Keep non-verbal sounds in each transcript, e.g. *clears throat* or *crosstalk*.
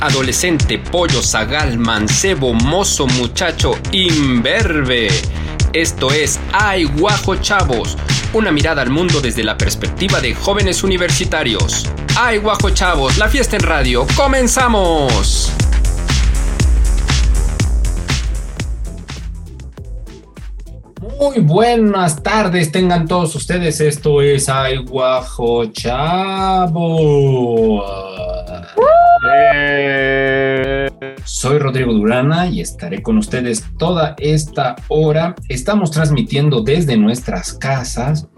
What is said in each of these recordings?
adolescente, pollo, zagal, mancebo, mozo, muchacho, imberbe. Esto es Ay Guajo Chavos, una mirada al mundo desde la perspectiva de jóvenes universitarios. Ay Guajo Chavos, la fiesta en radio, comenzamos. Muy buenas tardes, tengan todos ustedes. Esto es Ay Guajo Chavo. Soy Rodrigo Durana y estaré con ustedes toda esta hora. Estamos transmitiendo desde nuestras casas.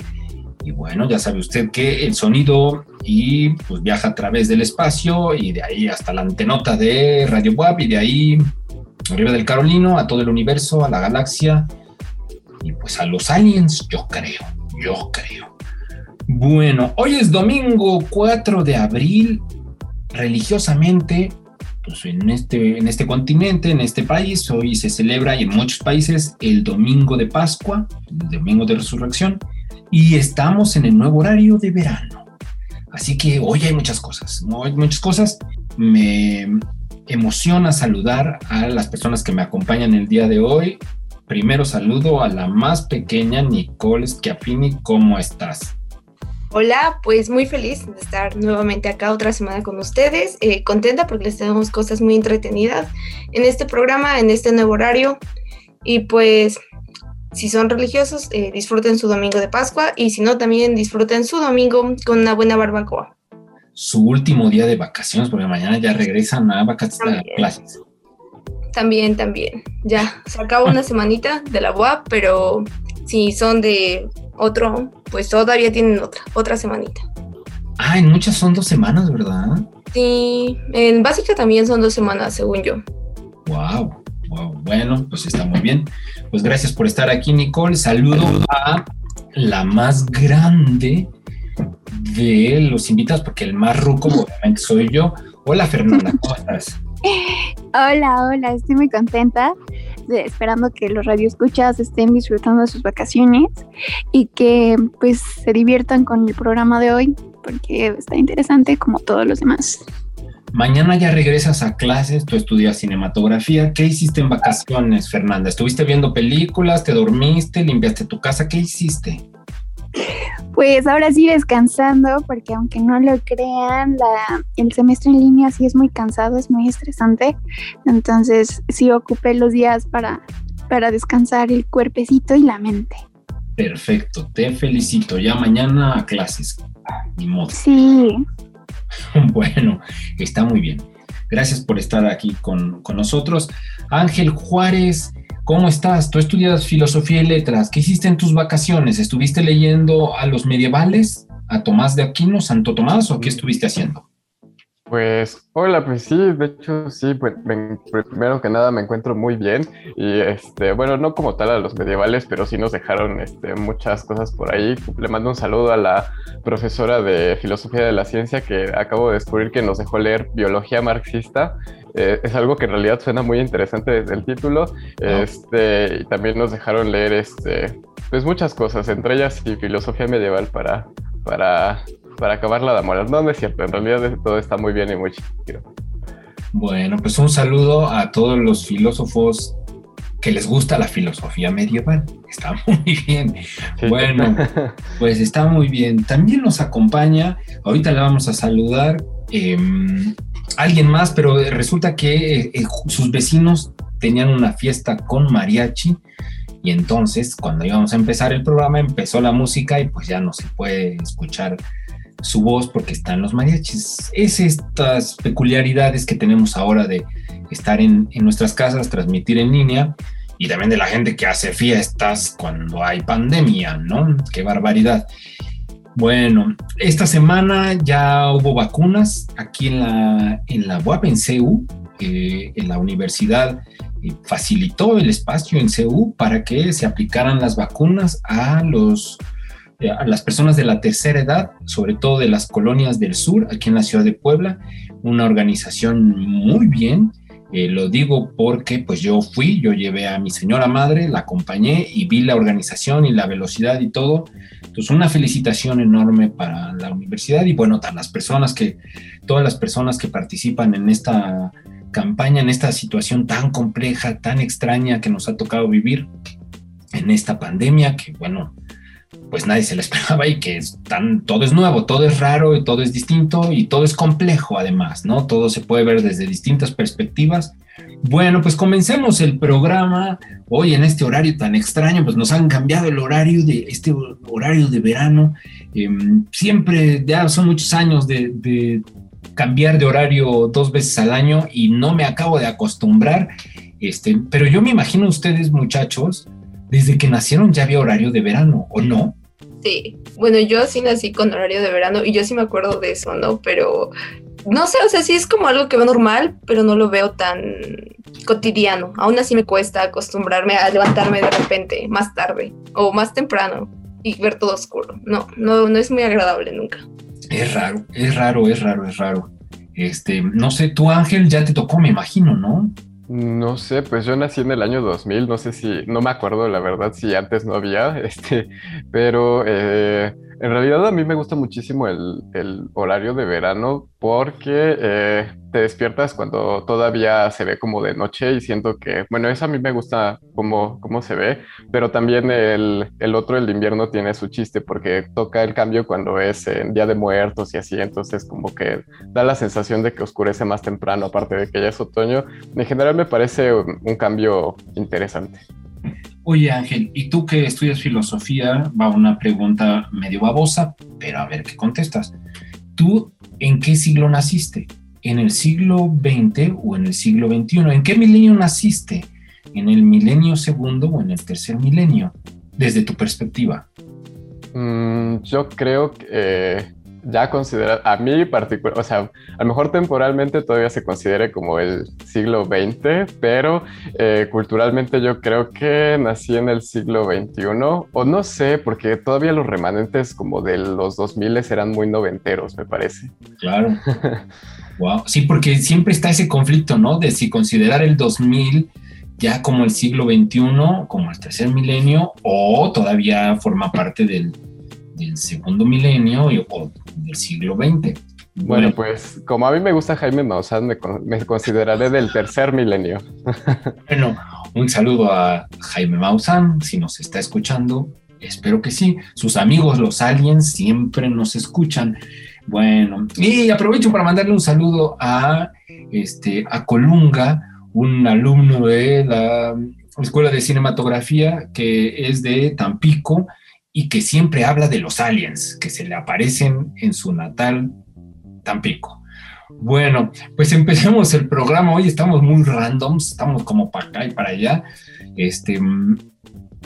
Y bueno, ya sabe usted que el sonido y pues viaja a través del espacio y de ahí hasta la antenota de Radio Web y de ahí arriba del Carolino a todo el universo, a la galaxia y pues a los aliens, yo creo, yo creo. Bueno, hoy es domingo 4 de abril, religiosamente, pues en este, en este continente, en este país, hoy se celebra y en muchos países el domingo de Pascua, el domingo de resurrección, y estamos en el nuevo horario de verano. Así que hoy hay muchas cosas, hay muchas cosas. Me emociona saludar a las personas que me acompañan el día de hoy. Primero saludo a la más pequeña Nicole Schiaffini. ¿Cómo estás? Hola, pues muy feliz de estar nuevamente acá otra semana con ustedes. Eh, contenta porque les tenemos cosas muy entretenidas en este programa, en este nuevo horario. Y pues, si son religiosos, eh, disfruten su domingo de Pascua y si no, también disfruten su domingo con una buena barbacoa. Su último día de vacaciones, porque mañana ya regresan a vacaciones clases. También, también. Ya, se acaba una *laughs* semanita de la UAP, pero si son de otro, pues todavía tienen otra, otra semanita. Ah, en muchas son dos semanas, ¿verdad? Sí, en básica también son dos semanas, según yo. Wow, wow. Bueno, pues está muy bien. Pues gracias por estar aquí, Nicole. Saludo a la más grande de los invitados, porque el más ruco obviamente soy yo. Hola, Fernanda, ¿cómo estás? *laughs* Hola, hola, estoy muy contenta, esperando que los radioescuchas estén disfrutando de sus vacaciones y que pues se diviertan con el programa de hoy, porque está interesante como todos los demás. Mañana ya regresas a clases, tú estudias cinematografía. ¿Qué hiciste en vacaciones, Fernanda? ¿Estuviste viendo películas? ¿Te dormiste? ¿Limpiaste tu casa? ¿Qué hiciste? Pues ahora sí descansando, porque aunque no lo crean, la, el semestre en línea sí es muy cansado, es muy estresante. Entonces sí ocupé los días para, para descansar el cuerpecito y la mente. Perfecto, te felicito. Ya mañana a clases. Ni modo. Sí. *laughs* Bueno, está muy bien. Gracias por estar aquí con, con nosotros. Ángel Juárez, ¿Cómo estás? Tú estudias filosofía y letras. ¿Qué hiciste en tus vacaciones? ¿Estuviste leyendo a los medievales, a Tomás de Aquino, Santo Tomás, o qué estuviste haciendo? Pues hola, pues sí, de hecho sí, pues, primero que nada me encuentro muy bien y este, bueno, no como tal a los medievales, pero sí nos dejaron este, muchas cosas por ahí. Le mando un saludo a la profesora de filosofía de la ciencia que acabo de descubrir que nos dejó leer biología marxista. Eh, es algo que en realidad suena muy interesante desde el título. Este, y también nos dejaron leer este, pues muchas cosas, entre ellas y filosofía medieval para, para para acabar la moral. No, no es cierto, en realidad todo está muy bien y muy chido. Bueno, pues un saludo a todos los filósofos que les gusta la filosofía medieval. Está *laughs* muy bien. Bueno, *laughs* pues está muy bien. También nos acompaña, ahorita le vamos a saludar em, alguien más, pero resulta que eh, eh, sus vecinos tenían una fiesta con mariachi. Y entonces, cuando íbamos a empezar el programa, empezó la música y pues ya no se puede escuchar su voz porque están los mariachis. Es estas peculiaridades que tenemos ahora de estar en, nuestras casas, transmitir en línea y también de la gente que hace fiestas cuando hay pandemia, ¿no? Qué barbaridad. Bueno, esta semana ya hubo vacunas aquí en la, en la UAP, en CEU, en la universidad eh, facilitó el espacio en CEU para que se aplicaran las vacunas a los a las personas de la tercera edad, sobre todo de las colonias del sur, aquí en la ciudad de Puebla, una organización muy bien Eh, lo digo porque pues yo fui, yo llevé a mi señora madre, la acompañé y vi la organización y la velocidad y todo. Entonces una felicitación enorme para la universidad y bueno, las personas que, todas las personas que participan en esta campaña, en esta situación tan compleja, tan extraña que nos ha tocado vivir en esta pandemia, que bueno, pues nadie se la *laughs* esperaba y que es tan, todo es nuevo, todo es raro y todo es distinto y todo es complejo además, ¿no? Todo se puede ver desde distintas perspectivas. Bueno, pues comencemos el programa hoy en este horario tan extraño, pues nos han cambiado el horario de este horario de verano. Em, siempre, ya son muchos años de, de cambiar de horario dos veces al año y no me acabo de acostumbrar. Este, pero yo me imagino ustedes, muchachos, desde que nacieron ya había horario de verano, ¿o no? Bueno, yo sí nací con horario de verano y yo sí me acuerdo de eso, ¿no? Pero no sé, o sea, sí es como algo que veo normal, pero no lo veo tan cotidiano. Aún así me cuesta acostumbrarme a levantarme de repente más tarde o más temprano y ver todo oscuro. No, no, no es muy agradable nunca. Es raro, es raro, es raro, es raro. Este, no sé, tú Ángel ya te tocó, me imagino, ¿no? No sé, pues yo nací en el año 2000, no sé si, no me acuerdo la verdad si antes no había, *laughs* este, pero eh, en realidad a mí me gusta muchísimo el, horario de verano porque eh, te despiertas cuando todavía se ve como de noche y siento que, bueno, eso a mí me gusta cómo, cómo se ve, pero también el, el, otro, el de invierno, tiene su chiste porque toca el cambio cuando es en Día de Muertos y así, entonces como que da la sensación de que oscurece más temprano, aparte de que ya es otoño. En general me parece un cambio interesante. Oye Ángel, ¿y tú que estudias filosofía? Va una pregunta medio babosa, pero a ver qué contestas. ¿Tú en qué siglo naciste? ¿En el siglo XX o en el siglo XXI? ¿En qué milenio naciste? ¿En el milenio segundo o en el tercer milenio? Desde tu perspectiva. Mm, yo creo que eh, ya considera, a mí particular, o sea, a lo mejor temporalmente todavía se considere como el siglo XX, pero eh, culturalmente yo creo que nací en el siglo XXI, o no sé, porque todavía los remanentes como de los 2000 eran muy noventeros, me parece. Claro. *laughs* wow. Sí, porque siempre está ese conflicto, ¿no? De si considerar el 2000 ya como el siglo XXI, como el tercer milenio, o todavía forma parte del del segundo milenio o del siglo XX. Bueno, pues como a mí me gusta Jaime Maussan, me, consideraré del tercer milenio. *laughs* bueno, un saludo a Jaime Maussan, si nos está escuchando, espero que sí. Sus amigos los aliens siempre nos escuchan. Bueno, y aprovecho para mandarle un saludo a, este, a Colunga, un alumno de la Escuela de Cinematografía que es de Tampico y que siempre habla de los aliens que se le aparecen en su natal Tampico. Bueno, pues empecemos el programa. Hoy estamos muy randoms, estamos como para acá y para allá. Este,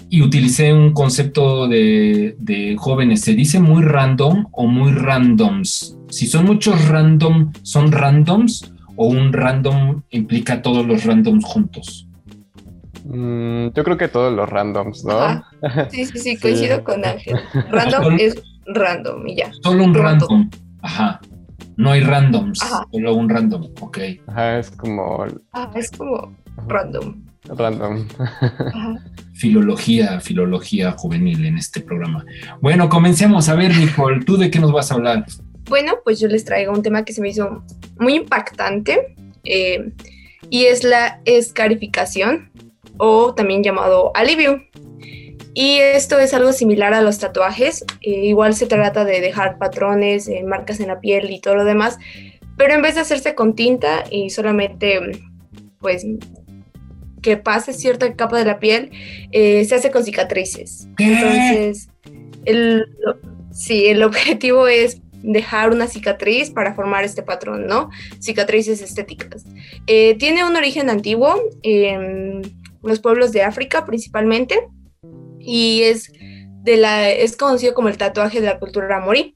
y utilicé un concepto de, de, jóvenes. ¿Se dice muy random o muy randoms? Si son muchos random, ¿son randoms o un random implica todos los randoms juntos? Mm, yo creo que todos los randoms, ¿no? *laughs* Sí, sí, sí, coincido con Ángel. Random es random y ya. Solo un random. Ajá. No hay randoms, solo un random, ok. Ajá, es como. Ah, es como random. Random. Filología, filología juvenil en este programa. Bueno, comencemos. A ver, Nicole, ¿tú de qué nos vas a hablar? Bueno, pues yo les traigo un tema que se me hizo muy impactante eh, y es la escarificación o también llamado alivio. Y esto es algo similar a los tatuajes, eh, igual se trata de dejar patrones, eh, marcas en la piel y todo lo demás, pero en vez de hacerse con tinta y solamente pues que pase cierta capa de la piel, eh, se hace con cicatrices. Entonces, el, sí, el objetivo es dejar una cicatriz para formar este patrón, ¿no? Cicatrices estéticas. tiene un origen antiguo. Em, los pueblos de África principalmente, y es, de la, es conocido como el tatuaje de la cultura morí.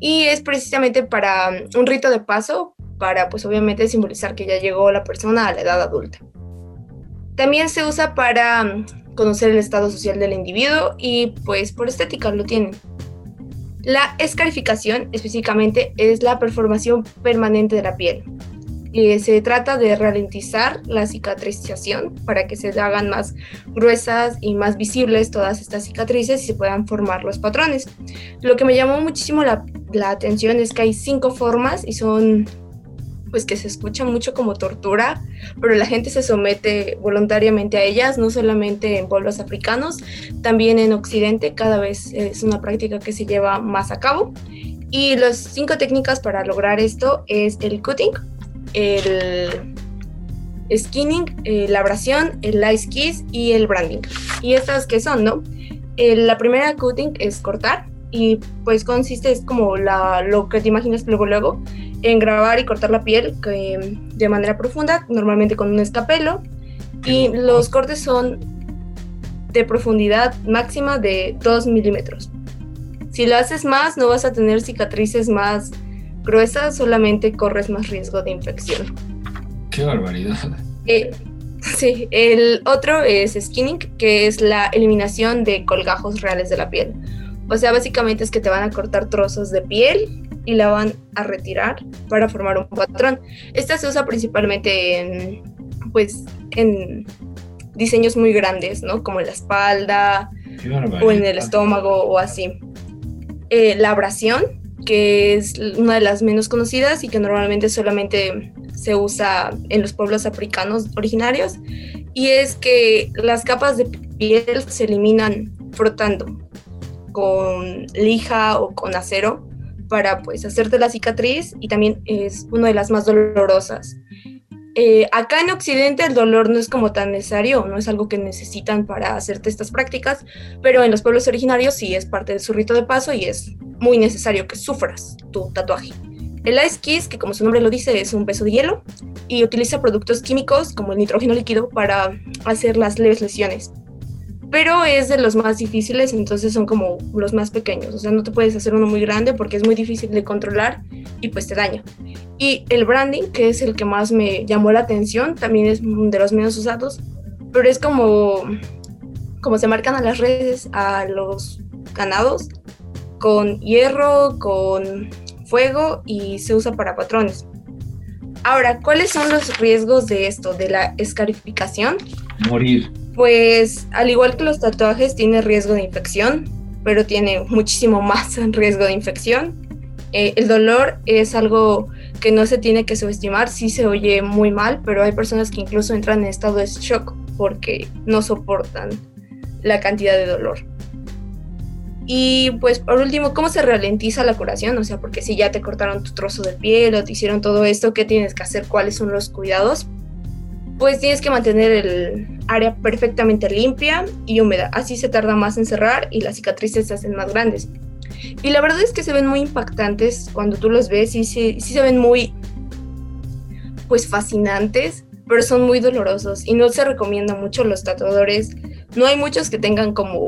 Y es precisamente para um, un rito de paso, para pues obviamente simbolizar que ya llegó la persona a la edad adulta. También se usa para um, conocer el estado social del individuo y pues por estética lo tienen. La escarificación específicamente es la performación permanente de la piel, Eh, se trata de ralentizar la cicatrización para que se hagan más gruesas y más visibles todas estas cicatrices y se puedan formar los patrones. Lo que me llamó muchísimo la atención es que hay cinco formas y son pues que se escucha mucho como tortura, pero la gente se somete voluntariamente a ellas, no solamente en pueblos africanos, también en Occidente cada vez es una práctica que se lleva más a cabo. Y las cinco técnicas para lograr esto es el cutting, el skinning, eh, la abrasión, el ice kiss y el branding. ¿Y estas qué son, no? la primera cutting es cortar y pues consiste, es como lo que te imaginas luego luego, en grabar y cortar la piel de manera profunda, normalmente con un escapelo. Y los cortes son de profundidad máxima de 2 milímetros. Si lo haces más, no vas a tener cicatrices más gruesa, solamente corres más riesgo de infección. ¡Qué barbaridad! Eh, sí, el otro es skinning, que es la eliminación de colgajos reales de la piel. O sea, básicamente es que te van a cortar trozos de piel y la van a retirar para formar un patrón. Esta se usa principalmente en, pues, en diseños muy grandes, ¿no? Como en la espalda o en el estómago o así. Eh, la abrasión que es una de las menos conocidas y que normalmente solamente se usa en los pueblos africanos originarios, y es que las capas de piel se eliminan frotando con lija o con acero para pues hacerte la cicatriz y también es una de las más dolorosas. Eh, acá en Occidente el dolor no es como tan necesario, no es algo que necesitan para hacerte estas prácticas, pero en los pueblos originarios sí es parte de su rito de paso y es muy necesario que sufras tu tatuaje. El Ice Kiss, que como su nombre lo dice, es un peso de hielo y utiliza productos químicos como el nitrógeno líquido para hacer las leves lesiones. Pero es de los más difíciles, entonces son como los más pequeños. O sea, no te puedes hacer uno muy grande porque es muy difícil de controlar y pues te daña. Y el branding, que es el que más me llamó la atención, también es de los menos usados, pero es como, como se marcan a las redes a los ganados con hierro, con fuego y se usa para patrones. Ahora, ¿cuáles son los riesgos de esto, de la escarificación? Morir. Pues al igual que los tatuajes tiene riesgo de infección, pero tiene muchísimo *laughs* más riesgo de infección. Eh, el dolor es algo que no se tiene que subestimar, sí se oye muy mal, pero hay personas que incluso entran en estado de shock porque no soportan la cantidad de dolor. Y pues por último, ¿cómo se ralentiza la curación? O sea, porque si ya te cortaron tu trozo de piel o te hicieron todo esto, ¿qué tienes que hacer? ¿Cuáles son los cuidados? Pues tienes que mantener el área perfectamente limpia y húmeda. Así se tarda más en cerrar y las cicatrices se hacen más grandes. Y la verdad es que se ven muy impactantes cuando tú los ves y sí, sí se ven muy, pues fascinantes, pero son muy dolorosos y no se recomienda mucho los tatuadores. No hay muchos que tengan como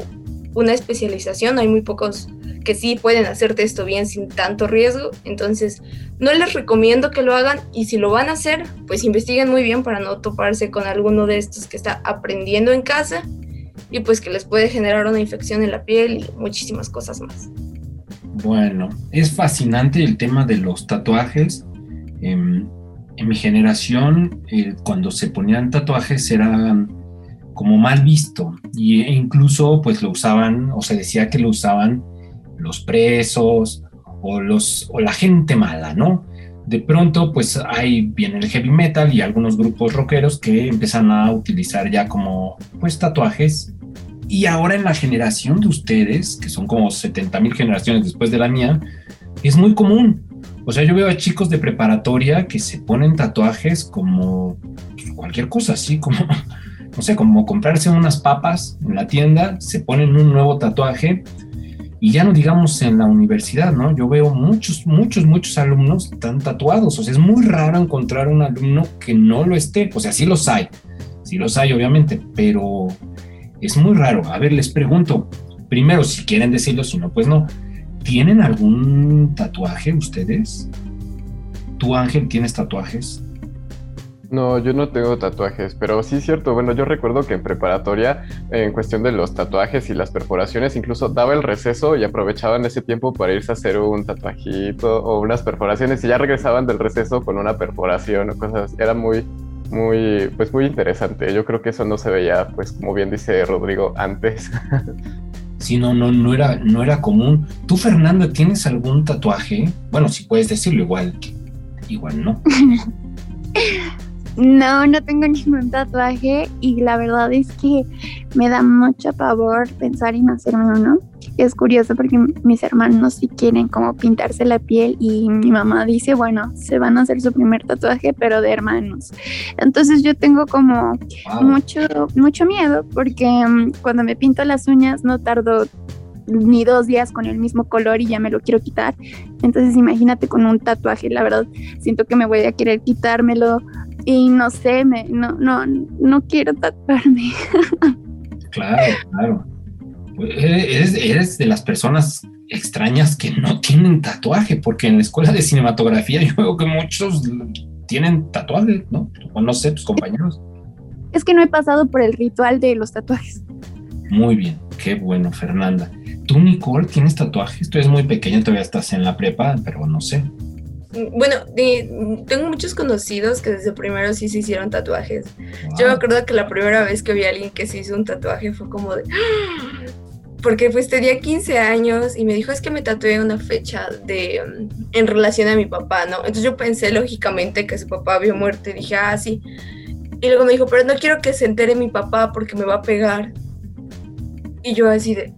una especialización, hay muy pocos que sí pueden hacerte esto bien sin tanto riesgo, entonces no les recomiendo que lo hagan y si lo van a hacer, pues investiguen muy bien para no toparse con alguno de estos que está aprendiendo en casa y pues que les puede generar una infección en la piel y muchísimas cosas más. Bueno, es fascinante el tema de los tatuajes. Em, en mi generación, cuando se ponían tatuajes eran como mal visto e incluso pues lo usaban o se decía que lo usaban los presos o, los, o la gente mala, ¿no? De pronto pues ahí viene el heavy metal y algunos grupos rockeros que empiezan a utilizar ya como pues tatuajes y ahora en la generación de ustedes, que son como 70 mil generaciones después de la mía, es muy común. O sea, yo veo a chicos de preparatoria que se ponen tatuajes como cualquier cosa, así como *laughs* no sé, como comprarse unas papas en la tienda, se ponen un nuevo tatuaje y ya no digamos en la universidad, ¿no? Yo veo muchos, muchos, muchos alumnos tan tatuados, o sea, es muy raro encontrar un alumno que no lo esté, o sea, sí los hay, sí los hay obviamente, pero es muy raro. A ver, les pregunto, primero, si quieren decirlo, si no, pues no, ¿tienen algún tatuaje ustedes? ¿Tú, Ángel, tienes tatuajes? No, yo no tengo tatuajes, pero sí es cierto. Bueno, yo recuerdo que en preparatoria, en cuestión de los tatuajes y las perforaciones, incluso daba el receso y aprovechaban ese tiempo para irse a hacer un tatuajito o unas perforaciones y ya regresaban del receso con una perforación o cosas. Era muy, muy, pues muy interesante. Yo creo que eso no se veía, pues como bien dice Rodrigo, antes. *laughs* Sí, no, no, no era, no era común. ¿Tú, Fernanda, tienes algún tatuaje? Bueno, si puedes decirlo igual, igual no. *laughs* No, no tengo *laughs* ningún tatuaje y la verdad es que me da mucho pavor pensar en hacerme uno. Es curioso porque mis hermanos sí quieren como pintarse la piel y mi mamá dice, bueno, se van a hacer su primer tatuaje, pero de hermanos. Entonces yo tengo como mucho, mucho miedo porque mm, cuando me pinto las uñas no tardo ni dos días con el mismo color y ya me lo quiero quitar. Entonces imagínate con un tatuaje, la verdad siento que me voy a querer quitármelo y no sé, me, no, no, no quiero tatuarme. Claro, claro. Eres, eres de las personas extrañas que no tienen tatuaje, porque en la escuela de cinematografía yo veo que muchos tienen tatuaje, ¿no? O no sé, tus compañeros. Es que no he pasado por el ritual de los tatuajes. Muy bien, qué bueno, Fernanda. ¿Tú, Nicole, tienes tatuajes? Tú eres muy pequeña, todavía estás en la prepa, pero no sé. Bueno, tengo muchos conocidos que desde primero sí se hicieron tatuajes. Yo me acuerdo que la primera vez que vi a alguien que se hizo un tatuaje fue como de... ¡Ah! Porque pues tenía 15 años y me dijo es que me tatué una fecha de en relación a mi papá, ¿no? Entonces yo pensé lógicamente que su papá había muerto y dije, ah, sí. Y luego me dijo, pero no quiero que se entere mi papá porque me va a pegar. Y yo así de,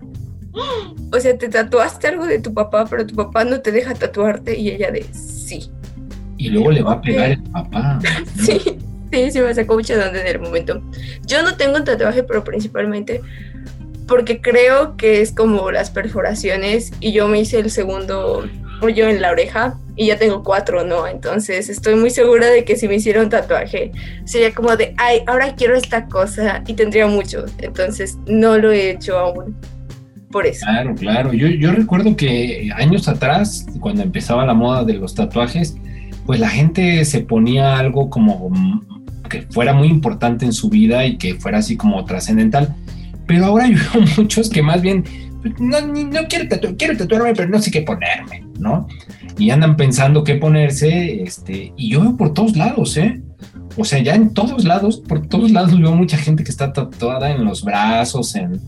o sea, te tatuaste algo de tu papá, pero tu papá no te deja tatuarte y ella de sí. Y luego le va a pegar el papá. *laughs* sí, sí, sí me sacó mucho de en el momento. Yo no tengo un tatuaje, pero principalmente porque creo que es como las perforaciones y yo me hice el segundo hoyo en la oreja y ya tengo cuatro, ¿no? Entonces estoy muy segura de que si me hiciera un tatuaje sería como de, ay, ahora quiero esta cosa y tendría mucho. Entonces no lo he hecho aún por eso. Claro, claro. Yo, yo recuerdo que años atrás, cuando empezaba la moda de los tatuajes, pues la gente se ponía algo como que fuera muy importante en su vida y que fuera así como trascendental. Pero ahora yo veo *laughs* muchos que más bien, pues, no, no quiero, quiero tatuarme, pero no sé qué ponerme, ¿no? Y andan pensando qué ponerse, este, y yo veo por todos lados, ¿eh? O sea, ya en todos lados, por todos lados veo mucha gente que está tatuada en los brazos, en,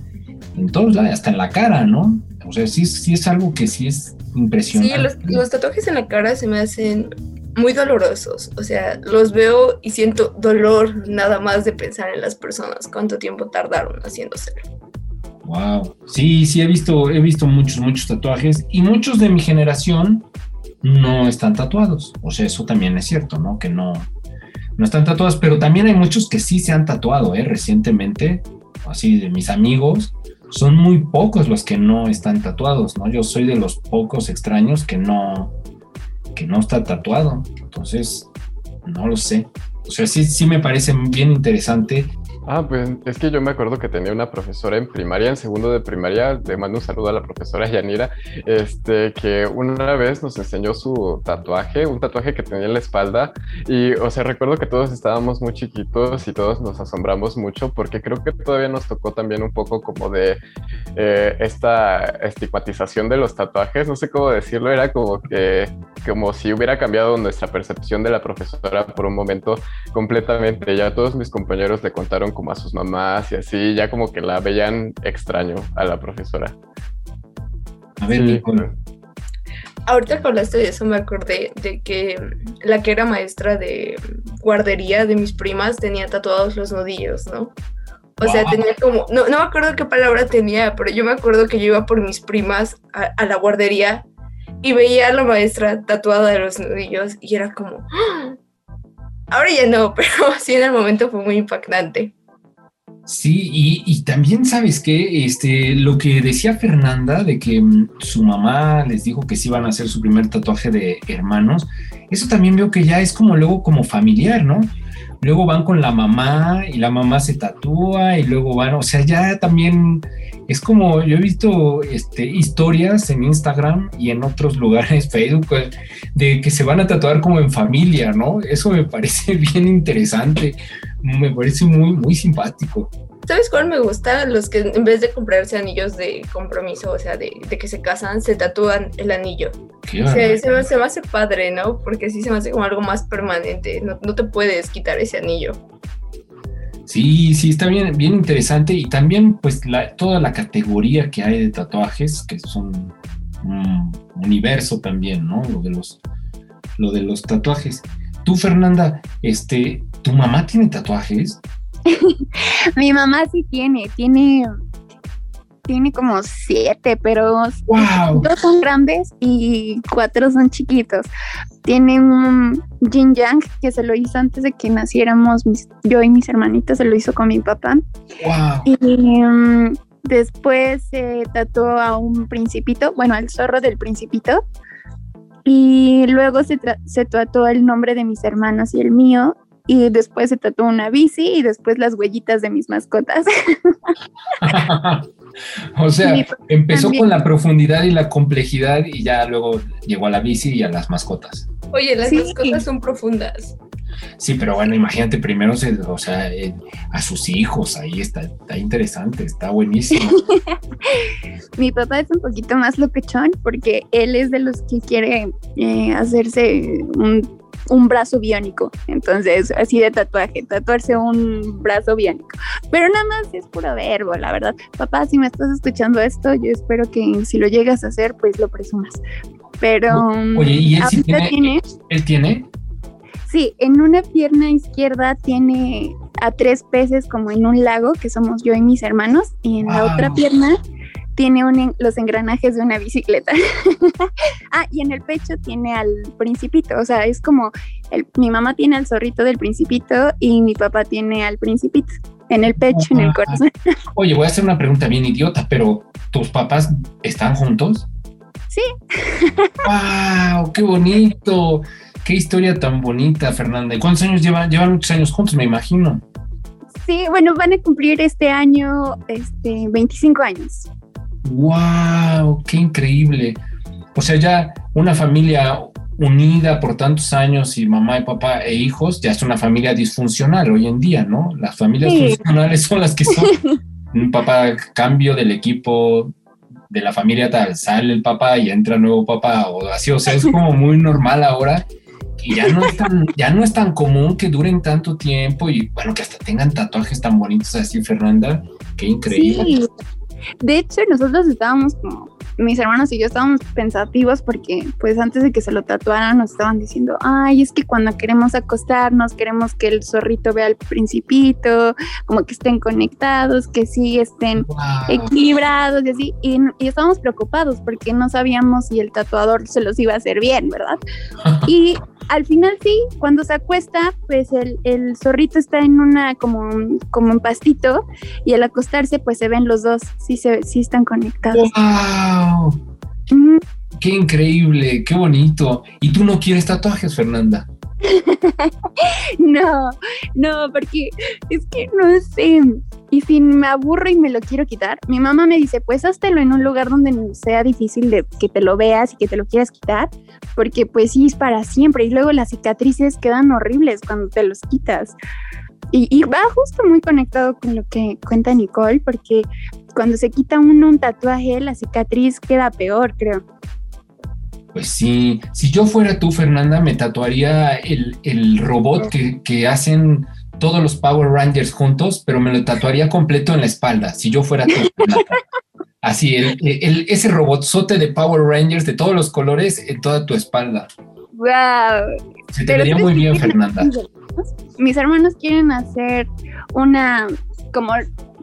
en todos lados, hasta en la cara, ¿no? O sea, sí, sí es algo que sí es impresionante. Sí, los, tatuajes en la cara se me hacen muy dolorosos. O sea, los veo y siento dolor nada más de pensar en las personas, cuánto tiempo tardaron haciéndoselo. Wow. Sí, sí, he visto, he visto muchos, muchos tatuajes y muchos de mi generación no están tatuados. O sea, eso también es cierto, ¿no? Que no, no están tatuados, pero también hay muchos que sí se han tatuado, ¿eh? Recientemente, así de mis amigos, son muy pocos los que no están tatuados, ¿no? Yo soy de los pocos extraños que no, que no está tatuado. Entonces, no lo sé. O sea, sí, sí me parece bien interesante Ah, pues es que yo me acuerdo que tenía una profesora en primaria, en segundo de primaria, le mando un saludo a la profesora Yanira, este, que una vez nos enseñó su tatuaje, un tatuaje que tenía en la espalda, y, o sea, recuerdo que todos estábamos muy chiquitos y todos nos asombramos mucho, porque creo que todavía nos tocó también un poco como de eh, esta estigmatización de los tatuajes, no sé cómo decirlo, era como que, como si hubiera cambiado nuestra percepción de la profesora por un momento completamente, ya todos mis compañeros le contaron como a sus mamás y así, ya como que la veían extraño a la profesora. A ver, Ahorita que hablaste de eso me acordé de que la que era maestra de guardería de mis primas tenía tatuados los nudillos, ¿no? O sea, tenía como, no, no me acuerdo qué palabra tenía, pero yo me acuerdo que yo iba por mis primas a, la guardería y veía a la maestra tatuada de los nudillos y era como, ¡Ah! ahora ya no, *laughs* pero sí en el momento fue muy impactante. Sí, y, también sabes que este, lo que decía Fernanda de que mm, su mamá les dijo que sí iban a hacer su primer tatuaje de hermanos, eso también veo que ya es como luego como familiar, ¿no? Luego van con la mamá y la mamá se tatúa y luego van, o sea, ya también es como yo he visto este, historias en Instagram y en otros *laughs* lugares, Facebook, pues, de que se van a tatuar como en familia, ¿no? Eso me *laughs* parece bien interesante me parece muy, muy simpático. ¿Sabes cuál me gusta? Los que en vez de comprarse anillos de compromiso, o sea, de, que se casan, se tatúan el anillo. Se, se, me, hace padre, ¿no? Porque sí se me hace como algo más permanente. No, te puedes quitar ese anillo. Sí, sí, está bien, bien interesante. Y también, pues, la, toda la categoría que hay de tatuajes, que son un universo también, ¿no? Lo de los, lo de los tatuajes. Tú, Fernanda, este, ¿tu mamá tiene tatuajes? *laughs* Mi mamá sí tiene, tiene, tiene como siete, pero dos son grandes y cuatro son chiquitos. Tiene un Jin Yang que se lo hizo antes de que naciéramos yo y mis hermanitas, se lo hizo con mi papá. Y um, después se tatuó a un principito, bueno, al zorro del principito y luego se, se trató el nombre de mis hermanos y el mío. Y después se trató una bici y después las huellitas de mis mascotas. *laughs* o sea, empezó con la profundidad y la complejidad y ya luego llegó a la bici y a las mascotas. Oye, las mascotas son profundas. Sí, pero bueno, imagínate primero, o sea, eh, a sus hijos, ahí está, está interesante, está buenísimo. *laughs* Mi papá es un poquito más loquechón porque él es de los que quiere eh, hacerse un, brazo biónico, entonces así de tatuaje, tatuarse un brazo biónico. Pero nada más es puro verbo, la verdad. Papá, si me estás escuchando esto, yo espero que si lo llegas a hacer, pues lo presumas. Pero... Oye, ¿y él sí tiene? ¿Él tiene? Sí, en una pierna izquierda tiene a tres peces como en un lago, que somos yo y mis hermanos, y en la otra pierna tiene los engranajes de una bicicleta. *laughs* ah, y en el pecho tiene al principito, o sea, es como mi mamá tiene al zorrito del principito y mi papá tiene al principito en el pecho, en el corazón. *laughs* Oye, voy a hacer una pregunta bien idiota, pero ¿tus papás están juntos? Sí. ¡Wow! ¡Qué bonito! Qué historia tan bonita, Fernanda. ¿Y cuántos años llevan? Llevan muchos años juntos, me imagino. Sí, bueno, van a cumplir este año este, 25 años. ¡Wow! ¡Qué increíble! O sea, ya una familia unida por tantos años y mamá y papá e hijos, ya es una familia disfuncional hoy en día, ¿no? Las familias disfuncionales son las que son. *laughs* Un papá cambio del equipo de la familia tal, sale el papá y entra nuevo papá o así, o sea, es como muy normal ahora y ya no es tan, ya no es tan común que duren tanto tiempo y bueno, que hasta tengan tatuajes tan bonitos así, Fernanda. Qué increíble. De hecho, nosotros estábamos como, mis hermanos y yo estábamos pensativos porque pues antes de que se lo tatuaran nos estaban diciendo, ay, es que cuando queremos acostarnos, queremos que el zorrito vea al principito, como que estén conectados, que sí estén equilibrados y así. Y, y, estábamos preocupados porque no sabíamos si el tatuador se los iba a hacer bien, ¿verdad? *laughs* y al final sí, cuando se acuesta, pues el, el, zorrito está en una como, como un pastito y al acostarse pues se ven los dos, sí, se, sí están conectados. ¡Wow! ¡Qué increíble! ¡Qué bonito! ¿Y tú no quieres tatuajes, Fernanda? *laughs* no, no, porque es que no sé. Y si me aburro y me lo quiero quitar, mi mamá me dice, pues háztelo en un lugar donde no sea difícil de que te lo veas y que te lo quieras quitar, porque pues sí es para siempre. Y luego las cicatrices quedan horribles cuando te los quitas. Y, y, va justo muy conectado con lo que cuenta Nicole, porque cuando se quita uno un tatuaje, la cicatriz queda peor, creo. Pues sí, si yo fuera tú, Fernanda, me tatuaría el, robot que, hacen todos los Power Rangers juntos, pero me lo tatuaría completo en la espalda, si yo fuera tú, Fernanda. *laughs* Así, el, ese robotzote de Power Rangers de todos los colores en toda tu espalda. ¡Wow! Se te vería muy bien, Fernanda. Mis hermanos quieren hacer una como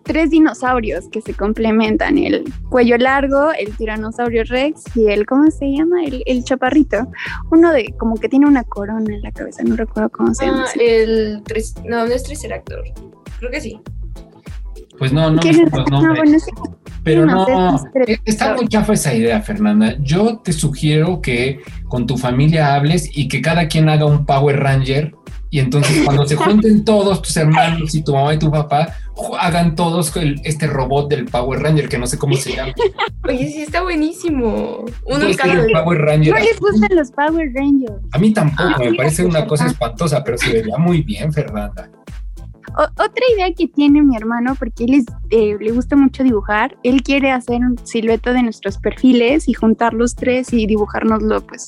tres dinosaurios que se complementan, el cuello largo, el tiranosaurio rex y el, ¿cómo se llama? El, chaparrito. Uno de, como que tiene una corona en la cabeza, no recuerdo cómo se llama. Ah, el, no, no es Triceratops, creo que sí. Pues no, no, pero no, está muy chafa esa idea, Fernanda. Yo te sugiero que con tu familia hables y que cada quien haga un Power Ranger y entonces cuando se junten todos tus hermanos y tu mamá y tu papá, hagan todos este robot del Power Ranger, que no sé cómo se llama. Oye, sí está buenísimo. Uno Power Ranger. No les gustan los Power Rangers. A mí tampoco, me parece una cosa espantosa, pero se vería muy bien, Fernanda. otra idea que tiene mi hermano, porque él eh, le gusta mucho dibujar, él quiere hacer un silueta de nuestros perfiles y juntar los tres y dibujárnoslo pues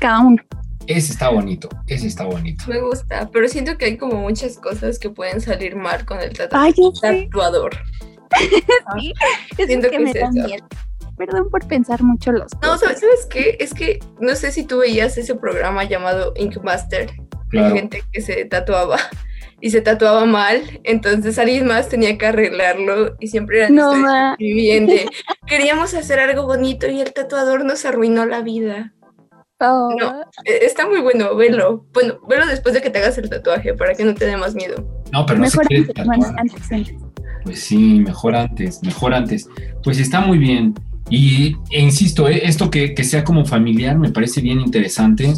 cada uno. Ese está bonito, ese está bonito. Me gusta, pero siento que hay como muchas cosas que pueden salir mal con el tatuador. *laughs* sí, siento que, me da miedo. Perdón por pensar mucho los. No, ¿sabes, qué? Es que no sé si tú veías ese programa llamado Ink Master, de gente que se tatuaba y se tatuaba mal, entonces alguien más tenía que arreglarlo y siempre era no, viviente. *laughs* Queríamos hacer algo bonito y el tatuador nos arruinó la vida. No, e, está muy bueno, velo. Bueno, velo después de que te hagas el tatuaje para que no te dé más miedo. No, pero no mejor antes, Pues sí, mejor antes, mejor antes. Pues está muy bien. Y e insisto, eh, esto que, sea como familiar me parece bien interesante.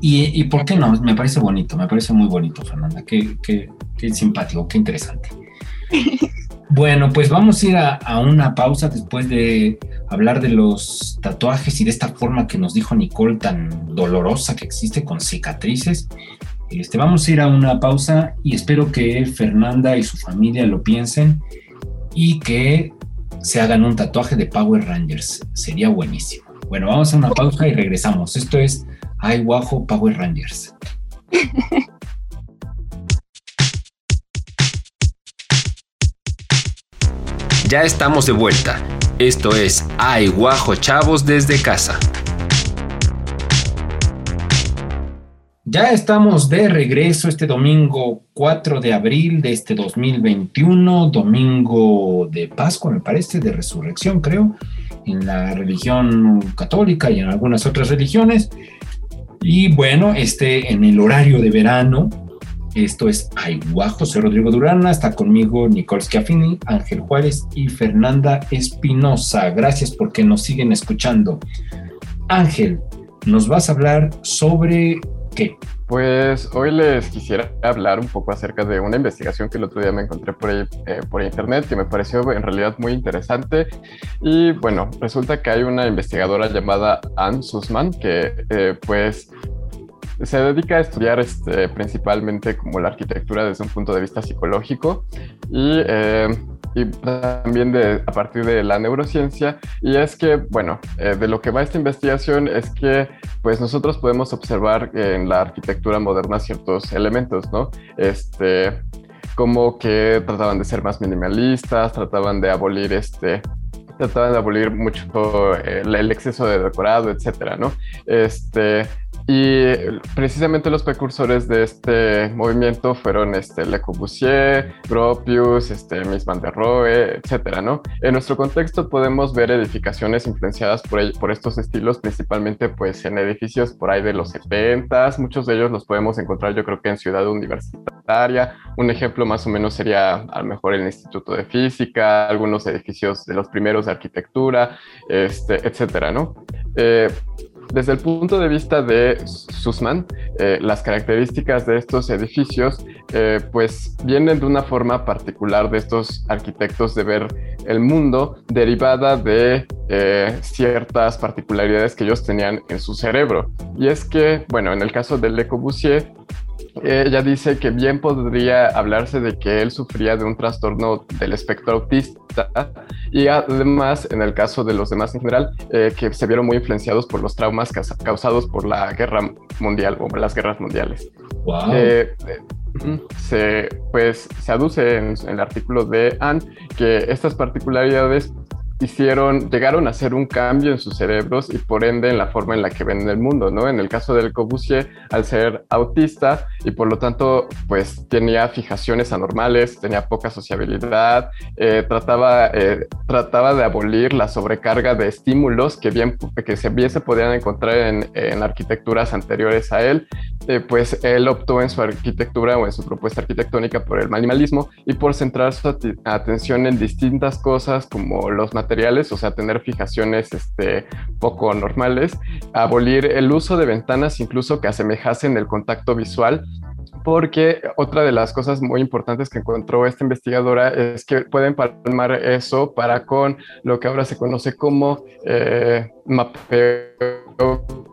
Y, y, por qué no, me parece bonito, me parece muy bonito, Fernanda. Qué, qué, qué simpático, qué interesante. *laughs* Bueno, pues vamos a ir a, una pausa después de hablar de los tatuajes y de esta forma que nos dijo Nicole tan dolorosa que existe con cicatrices. Este, vamos a ir a una pausa y espero que Fernanda y su familia lo piensen y que se hagan un tatuaje de Power Rangers. Sería buenísimo. Bueno, vamos a una pausa y regresamos. Esto es Ay Guajo Power Rangers. *laughs* Ya estamos de vuelta. Esto es Ay Guajo Chavos desde casa. Ya estamos de regreso este domingo 4 de abril de este 2021, domingo de Pascua, me parece, de resurrección, creo, en la religión católica y en algunas otras religiones. Y bueno, este en el horario de verano, esto es Aiguá, José Rodrigo Durana, está conmigo Nicole Schiaffini, Ángel Juárez y Fernanda Espinosa. Gracias porque nos siguen escuchando. Ángel, nos vas a hablar sobre qué? Pues hoy les quisiera hablar un poco acerca de una investigación que el otro día me encontré por, eh, por internet que me pareció en realidad muy interesante. Y bueno, resulta que hay una investigadora llamada Anne Sussman que eh, pues se dedica a estudiar este, principalmente como la arquitectura desde un punto de vista psicológico y, eh, y también de, a partir de la neurociencia. Y es que, bueno, eh, de lo que va esta investigación es que pues nosotros podemos observar en la arquitectura moderna ciertos elementos, ¿no? Este, como que trataban de ser más minimalistas, trataban de abolir este trataban de abolir mucho eh, el exceso de decorado, etcétera, ¿no? Este, y precisamente los precursores de este movimiento fueron este, Le Corbusier, Gropius, este, Mies van der Rohe, etc. ¿no? En nuestro contexto podemos ver edificaciones influenciadas por, por estos estilos, principalmente pues, en edificios por ahí de los 70, muchos de ellos los podemos encontrar yo creo que en Ciudad Universitaria, un ejemplo más o menos sería a lo mejor el Instituto de Física, algunos edificios de los primeros de arquitectura, este, etcétera, ¿no? Eh, desde el punto de vista de Sussman, eh, las características de estos edificios eh, pues vienen de una forma particular de estos arquitectos de ver el mundo derivada de eh, ciertas particularidades que ellos tenían en su cerebro. Y es que, bueno, en el caso de Le Corbusier, ella dice que bien podría hablarse de que él sufría de un trastorno del espectro autista y además en el caso de los demás en general eh, que se vieron muy influenciados por los traumas causados por la guerra mundial o las guerras mundiales. Eh, eh, se, pues, se aduce en, en el artículo de Anne que estas particularidades hicieron, llegaron a hacer un cambio en sus cerebros y por ende en la forma en la que ven el mundo, ¿no? En el caso del Corbusier, al ser autista y por lo tanto, pues tenía fijaciones anormales, tenía poca sociabilidad, eh, trataba, eh, trataba de abolir la sobrecarga de estímulos que bien, que se, bien se podían encontrar en, en arquitecturas anteriores a él eh, pues él optó en su arquitectura o en su propuesta arquitectónica por el minimalismo y por centrar su atención en distintas cosas como los materiales, o sea, tener fijaciones este, poco normales, abolir el uso de ventanas incluso que asemejasen el contacto visual porque otra de las cosas muy importantes que encontró esta investigadora es que pueden palmar eso para con lo que ahora se conoce como eh, mapeo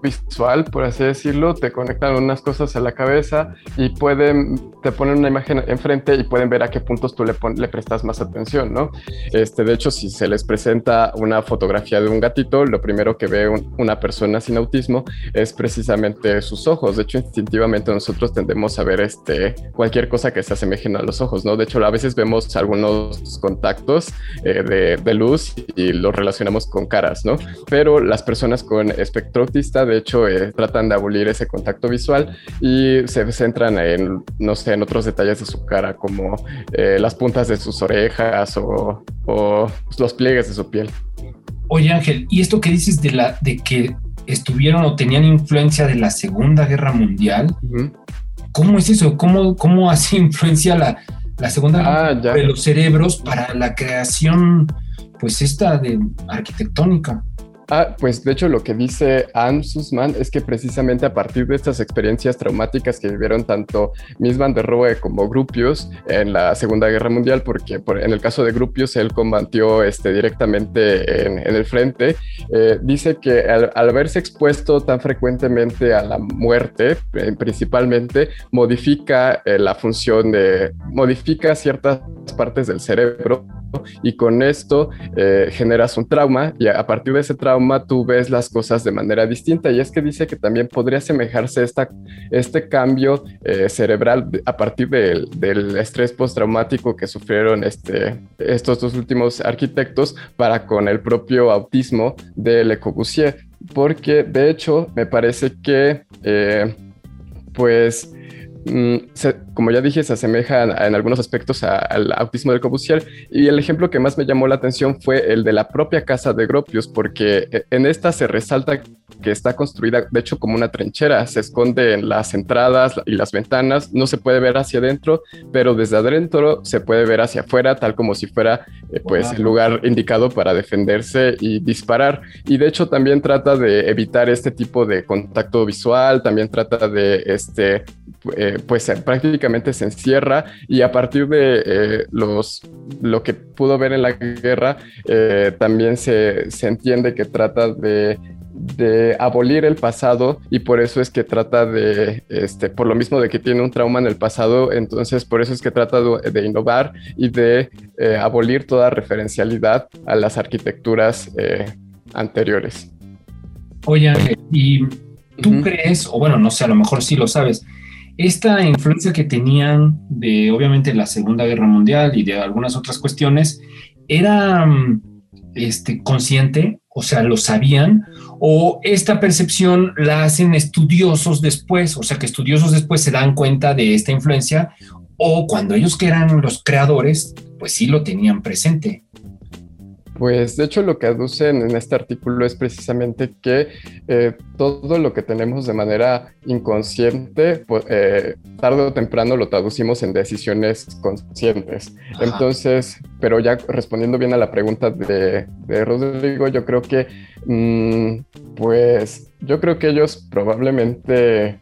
visual, por así decirlo, te conectan unas cosas a la cabeza y pueden, te ponen una imagen enfrente y pueden ver a qué puntos tú le, prestas más atención, ¿no? Este, de hecho, si se les presenta una fotografía de un gatito, lo primero que ve una persona sin autismo es precisamente sus ojos. De hecho, instintivamente nosotros tendemos a ver este, cualquier cosa que se asemejen a los ojos, ¿no? De hecho, a veces vemos algunos contactos eh, de, de luz y los relacionamos con caras, ¿no? Pero las personas con espectro autista, de hecho, eh, tratan de abolir ese contacto visual y se centran en, no sé, en otros detalles de su cara, como eh, las puntas de sus orejas o, los pliegues de su piel. Oye, Ángel, ¿y esto que dices de, la, de que estuvieron o tenían influencia de la Segunda Guerra Mundial? ¿Cómo es eso? ¿Cómo, cómo así influencia la, la Segunda Guerra ah, de los cerebros para la creación, pues esta de arquitectónica? Ah, pues de hecho lo que dice Anne Sussman es que precisamente a partir de estas experiencias traumáticas que vivieron tanto Miss Van der Rohe como Grupius en la Segunda Guerra Mundial, porque en el caso de Grupius él combatió este, directamente en, el frente, eh, dice que al, verse expuesto tan frecuentemente a la muerte, eh, principalmente, modifica eh, la función de, modifica ciertas partes del cerebro y con esto generas un trauma y a partir de ese trauma tú ves las cosas de manera distinta. Y es que dice que también podría asemejarse esta, este cambio eh, cerebral a partir del, del estrés postraumático que sufrieron este, estos dos últimos arquitectos para con el propio autismo de Le Corbusier. Porque de hecho me parece que, eh, pues, Mm, como ya dije, se asemeja en algunos aspectos al autismo del Corbusier y el ejemplo que más me llamó la atención fue el de la propia casa de Gropius, porque eh, en esta se resalta que está construida, de hecho, como una trinchera, se esconde en las entradas y las ventanas, no se puede ver hacia adentro, pero desde adentro se puede ver hacia afuera, tal como si fuera eh, pues el lugar indicado para defenderse y disparar. Y de hecho también trata de evitar este tipo de contacto visual, también trata de este eh, pues eh, prácticamente se encierra y a partir de eh, los, lo que pudo ver en la guerra, también se, entiende que trata de abolir el pasado y por eso es que trata de, este, por lo mismo de que tiene un trauma en el pasado, entonces por eso es que trata de, innovar y de abolir toda referencialidad a las arquitecturas anteriores. Oye, ¿y tú crees, o bueno, no sé, a lo mejor sí lo sabes, esta influencia que tenían de obviamente la Segunda Guerra Mundial y de algunas otras cuestiones, ¿era mm, este, consciente? O sea, ¿lo sabían? ¿O esta percepción la hacen estudiosos después? O sea, que estudiosos después se dan cuenta de esta influencia o cuando ellos que eran los creadores, pues sí lo tenían presente. Pues de hecho lo que aducen en este artículo es precisamente que eh, todo lo que tenemos de manera inconsciente, pues, eh, tarde o temprano lo traducimos en decisiones conscientes. Entonces, pero ya respondiendo bien a la pregunta de, Rodrigo, yo creo que, mm, pues, yo creo que ellos probablemente,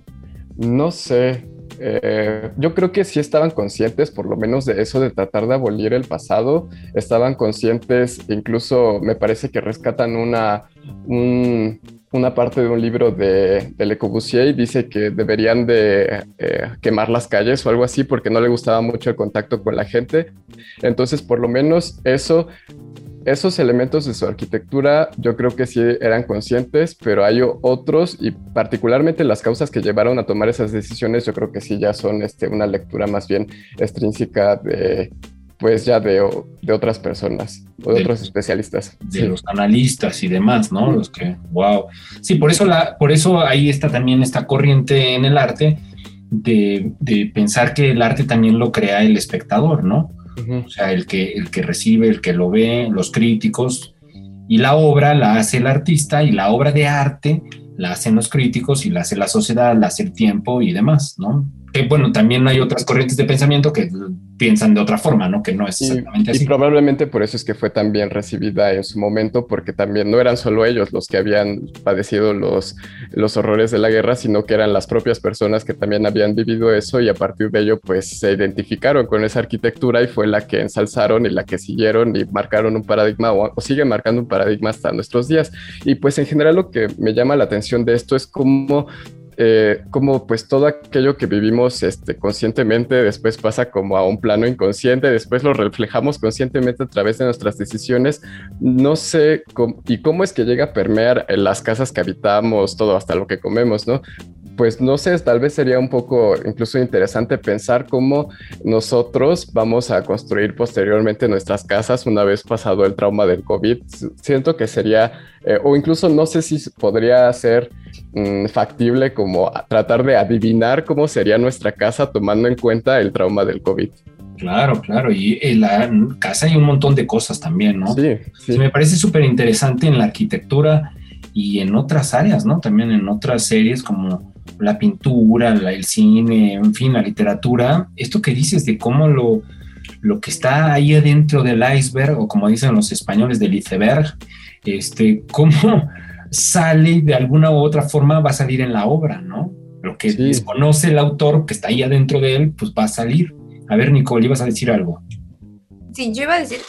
no sé, eh, yo creo que sí estaban conscientes, por lo menos de eso, de tratar de abolir el pasado. Estaban conscientes, incluso me parece que rescatan una, una parte de un libro de, de Le Corbusier y dice que deberían de eh, quemar las calles o algo así porque no le gustaba mucho el contacto con la gente. Entonces, por lo menos eso esos elementos de su arquitectura yo creo que sí eran conscientes, pero hay otros y particularmente las causas que llevaron a tomar esas decisiones yo creo que sí ya son este, una lectura más bien extrínseca de pues ya de, de otras personas o de, otros especialistas. De los analistas y demás, ¿no? Los que, wow. Sí, por eso, la, por eso ahí está también esta corriente en el arte de, de pensar que el arte también lo crea el espectador, ¿no? O sea, el que, el que recibe, el que lo ve, los críticos. Y la obra la hace el artista y la obra de arte la hacen los críticos y la hace la sociedad, la hace el tiempo y demás, ¿no? Que bueno, también hay otras corrientes de pensamiento que piensan de otra forma, ¿no? Que no es exactamente así. Y probablemente por eso es que fue tan bien recibida en su momento, porque también no eran solo ellos los que habían padecido los, los horrores de la guerra, sino que eran las propias personas que también habían vivido eso y a partir de ello pues se identificaron con esa arquitectura y fue la que ensalzaron y la que siguieron y marcaron un paradigma o, o siguen marcando un paradigma hasta nuestros días. Y pues en general lo que me llama la atención de esto es cómo eh, como pues todo aquello que vivimos este, conscientemente después pasa como a un plano inconsciente, después lo reflejamos conscientemente a través de nuestras decisiones. No sé cómo, y cómo es que llega a permear en las casas que habitamos, todo hasta lo que comemos, ¿no? Pues no sé, tal vez sería un poco incluso interesante pensar cómo nosotros vamos a construir posteriormente nuestras casas una vez pasado el trauma del COVID. Siento que sería, eh, o incluso no sé si podría ser mm, factible como tratar de adivinar cómo sería nuestra casa tomando en cuenta el trauma del COVID. Claro, claro, y en la casa hay un montón de cosas también, ¿no? Sí, sí. Me parece súper interesante en la arquitectura y en otras áreas, ¿no? También en otras series como la pintura, el cine, en fin, la literatura, esto que dices de cómo lo, lo que está ahí adentro del iceberg, o como dicen los españoles, del iceberg, este, cómo sale de alguna u otra forma, va a salir en la obra, ¿no? Lo que desconoce el autor, que está ahí adentro de él, pues va a salir. A ver, Nicole, ibas a decir algo. Sí, yo iba a decir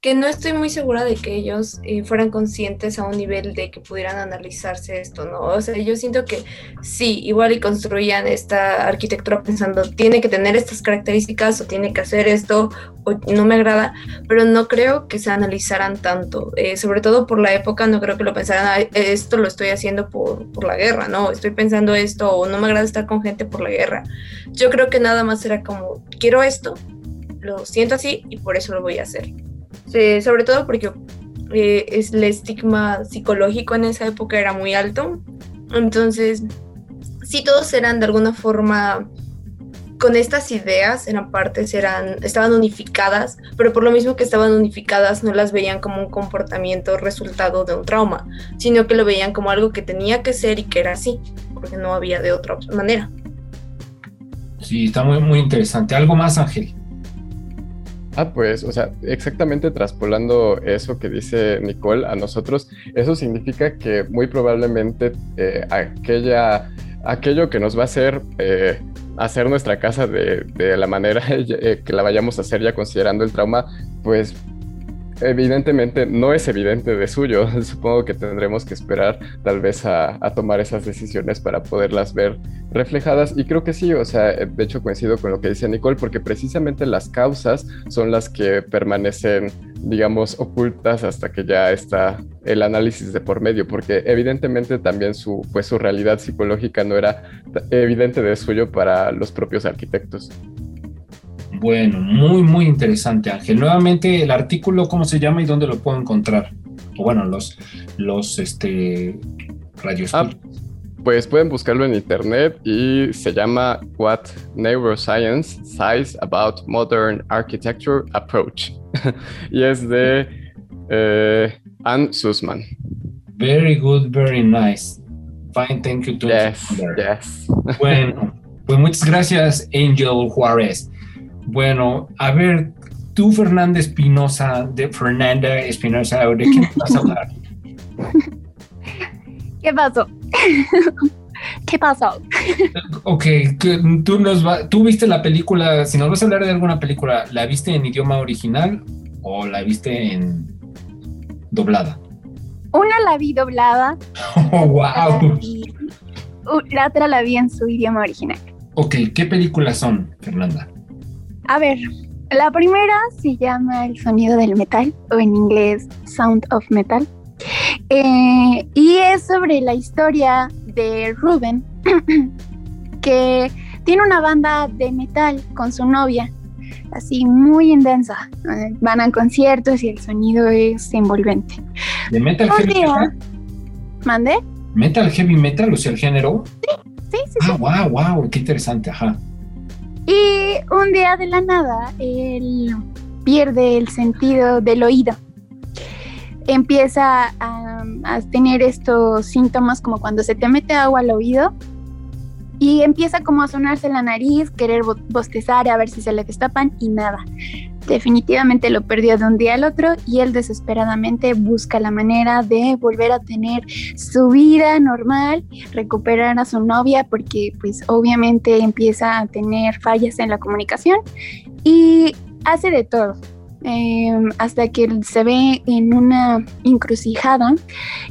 que no estoy muy segura de que ellos eh, fueran conscientes a un nivel de que pudieran analizarse esto, ¿no? O sea, yo siento que sí, igual y construían esta arquitectura pensando, tiene que tener estas características o tiene que hacer esto, o no me agrada, pero no creo que se analizaran tanto, eh, sobre todo por la época, no creo que lo pensaran, esto lo estoy haciendo por, por la guerra, ¿no? Estoy pensando esto o no me agrada estar con gente por la guerra. Yo creo que nada más era como, quiero esto, lo siento así y por eso lo voy a hacer sobre todo porque eh, es, el estigma psicológico en esa época era muy alto. Entonces, sí todos eran de alguna forma con estas ideas, eran partes, eran, estaban unificadas, pero por lo mismo que estaban unificadas no las veían como un comportamiento resultado de un trauma, sino que lo veían como algo que tenía que ser y que era así, porque no había de otra manera. Sí, está muy, muy interesante. ¿Algo más, Ángel? Ah, pues, o sea, exactamente traspolando eso que dice Nicole a nosotros, eso significa que muy probablemente eh, aquella, aquello que nos va a hacer eh, hacer nuestra casa de, de la manera *laughs* eh, que la vayamos a hacer ya considerando el trauma, pues evidentemente no es evidente de suyo. *laughs* Supongo que tendremos que esperar tal vez a, tomar esas decisiones para poderlas ver reflejadas. Y creo que sí, o sea, de hecho coincido con lo que dice Nicole, porque precisamente las causas son las que permanecen, digamos, ocultas hasta que ya está el análisis de por medio, porque evidentemente también su, pues, su realidad psicológica no era evidente de suyo para los propios arquitectos. Bueno, muy, muy interesante, Ángel. Nuevamente, el artículo, ¿cómo se llama y dónde lo puedo encontrar? O bueno, los, los este, radios. Ah, pues pueden buscarlo en internet y se llama What Neuroscience Says About Modern Architecture Approach. *laughs* y es de eh, Anne Sussman. Very good, very nice. Fine, thank you to yes, yes. *laughs* Bueno, pues muchas gracias, Angel Juárez. Bueno, a ver, tú, Fernanda Espinosa, de Fernanda Espinosa, ¿de qué vas a hablar? *laughs* ¿Qué pasó? *laughs* ¿Qué pasó? *laughs* Ok, tú, nos va, tú viste la película, si nos vas a hablar de alguna película, ¿la viste en idioma original o la viste en doblada? Una la vi doblada. Oh, wow. La, otra la vi en su idioma original. Ok, ¿qué películas son, Fernanda? A ver, la primera se llama El sonido del metal o en inglés Sound of Metal. Eh, y es sobre la historia de Ruben, *clears throat* que tiene una banda de metal con su novia, así muy intensa. Van a conciertos y el sonido es envolvente. ¿De metal heavy metal? ¿Mande? ¿Metal heavy metal, o sea, el género? Sí, sí, sí. Ah, wow, wow, qué interesante, ajá. Y un día de la nada, él pierde el sentido del oído. empieza a, tener estos síntomas como cuando se te mete agua al oído y empieza como a sonarse la nariz, querer bostezar a ver si se le destapan y nada. Definitivamente lo perdió de un día al otro y él desesperadamente busca la manera de volver a tener su vida normal, recuperar a su novia porque pues obviamente empieza a tener fallas en la comunicación y hace de todo. Em, hasta que se ve en una encrucijada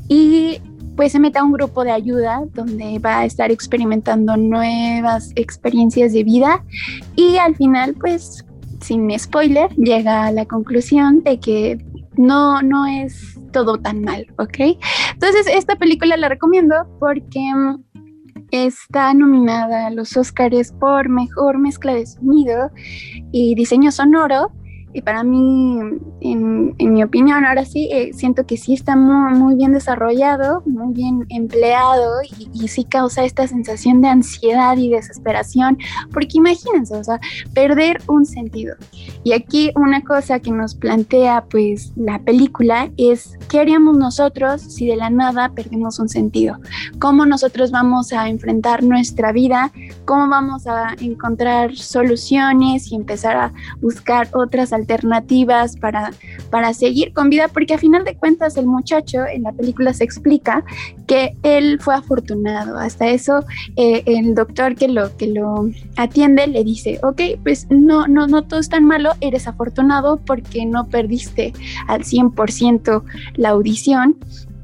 y pues se mete a un grupo de ayuda donde va a estar experimentando nuevas experiencias de vida y al final pues sin spoiler llega a la conclusión de que no, no es todo tan mal, ¿ok? Entonces esta película la recomiendo porque mm, está nominada a los Oscars por mejor mezcla de sonido y diseño sonoro y para mí, en, mi opinión, ahora sí, eh, siento que sí está muy, muy, bien desarrollado, muy bien empleado y, sí causa esta sensación de ansiedad y desesperación, porque imagínense, o sea, perder un sentido. Y aquí una cosa que nos plantea pues la película es, ¿qué haríamos nosotros si de la nada perdemos un sentido? ¿Cómo nosotros vamos a enfrentar nuestra vida? ¿Cómo vamos a encontrar soluciones y empezar a buscar otras alternativas? Alternativas para, para seguir con vida, porque a final de cuentas el muchacho en la película se explica que él fue afortunado. Hasta eso eh, el doctor que lo, que lo atiende le dice, ok, pues no, no, no todo es tan malo, eres afortunado porque no perdiste al 100% la audición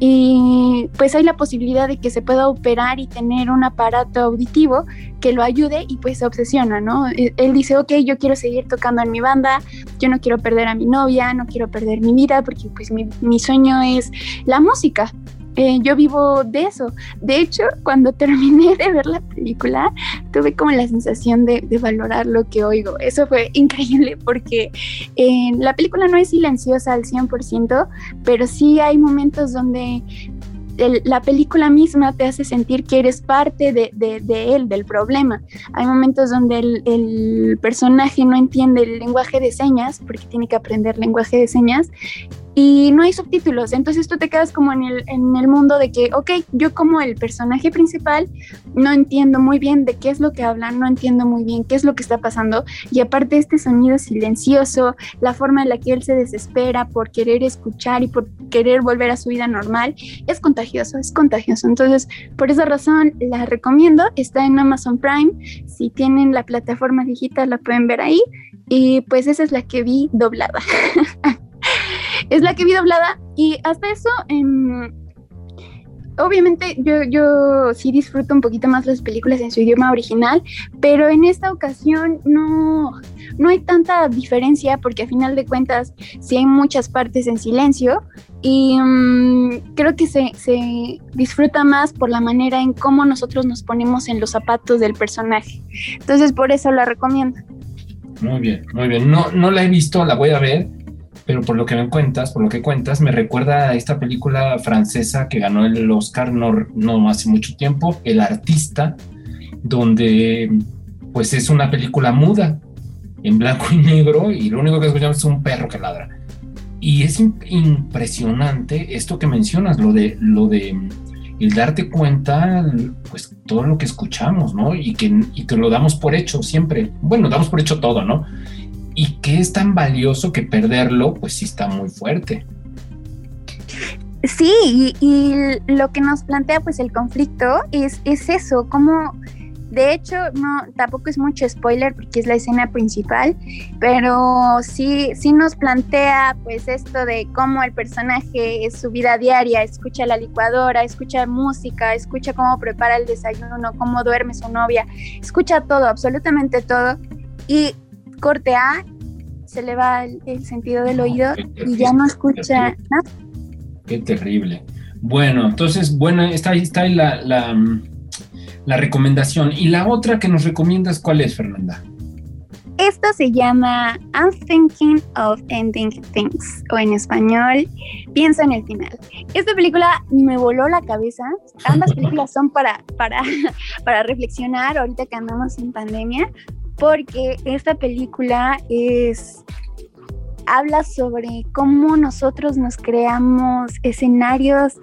y pues hay la posibilidad de que se pueda operar y tener un aparato auditivo que lo ayude y pues se obsesiona, ¿no? E, él dice, ok, yo quiero seguir tocando en mi banda, yo no quiero perder a mi novia, no quiero perder mi vida porque pues mi, mi sueño es la música. Eh, yo vivo de eso. De hecho, cuando *laughs* terminé de ver la película, tuve como la sensación de, valorar lo que oigo. Eso fue *laughs* increíble porque eh, la película no es silenciosa al 100%, pero sí hay momentos donde la película misma te hace sentir que eres parte de, él, del problema. Hay momentos donde el, el, personaje no entiende el lenguaje de señas, porque tiene que aprender lenguaje de señas, y no hay subtítulos. Entonces tú te quedas como en el, en el mundo de que, ok, yo como el personaje principal no entiendo muy bien de qué es lo que hablan, no entiendo muy bien qué es lo que está pasando. Y aparte este sonido silencioso, la forma en la que él se desespera por querer escuchar y por querer volver a su vida normal, es contagioso, es contagioso. Entonces, por esa razón la recomiendo. Está en Amazon Prime. Si tienen la plataforma digital la pueden ver ahí. Y pues esa es la que vi doblada. *laughs* es la que vi doblada y hasta eso, em, obviamente yo, yo sí disfruto un poquito más las películas en su idioma original, pero en esta ocasión no, no hay tanta diferencia porque a final de cuentas sí hay muchas partes en silencio y mm, creo que se, se, disfruta más por la manera en cómo nosotros nos ponemos en los zapatos del personaje. Entonces por eso la recomiendo. Muy bien, muy bien. No, no la he visto, la voy a ver pero por lo que me cuentas, por lo que cuentas, me recuerda a esta película francesa que ganó el Oscar no, no hace mucho tiempo, El Artista, donde pues es una película muda, en blanco y negro, y lo único que escuchamos es un perro que ladra. Y es impresionante esto que mencionas, lo de, lo de el darte cuenta, pues todo lo que escuchamos, ¿no? Y que, y que lo damos por hecho siempre. Bueno, damos por hecho todo, ¿no? Y que es tan valioso que perderlo, pues sí está muy fuerte. Sí, y, lo que nos plantea pues el conflicto es, es eso, como de hecho no tampoco es mucho spoiler porque es la escena principal, pero sí sí nos plantea pues esto de cómo el personaje es su vida diaria, escucha la licuadora, escucha música, escucha cómo prepara el desayuno, cómo duerme su novia, escucha todo, absolutamente todo y corte A, se le va el, sentido del oído y ya no escucha nada. Qué terrible. Bueno, entonces, bueno, está ahí, está ahí la, la, la recomendación. ¿Y la otra que nos recomiendas cuál es, Fernanda? Esta se llama I'm Thinking of Ending Things, o en español, Pienso en el final. Esta película me voló la cabeza. Ambas *laughs* películas son para, para, *laughs* para reflexionar ahorita que andamos en pandemia, porque esta película es habla sobre cómo nosotros nos creamos escenarios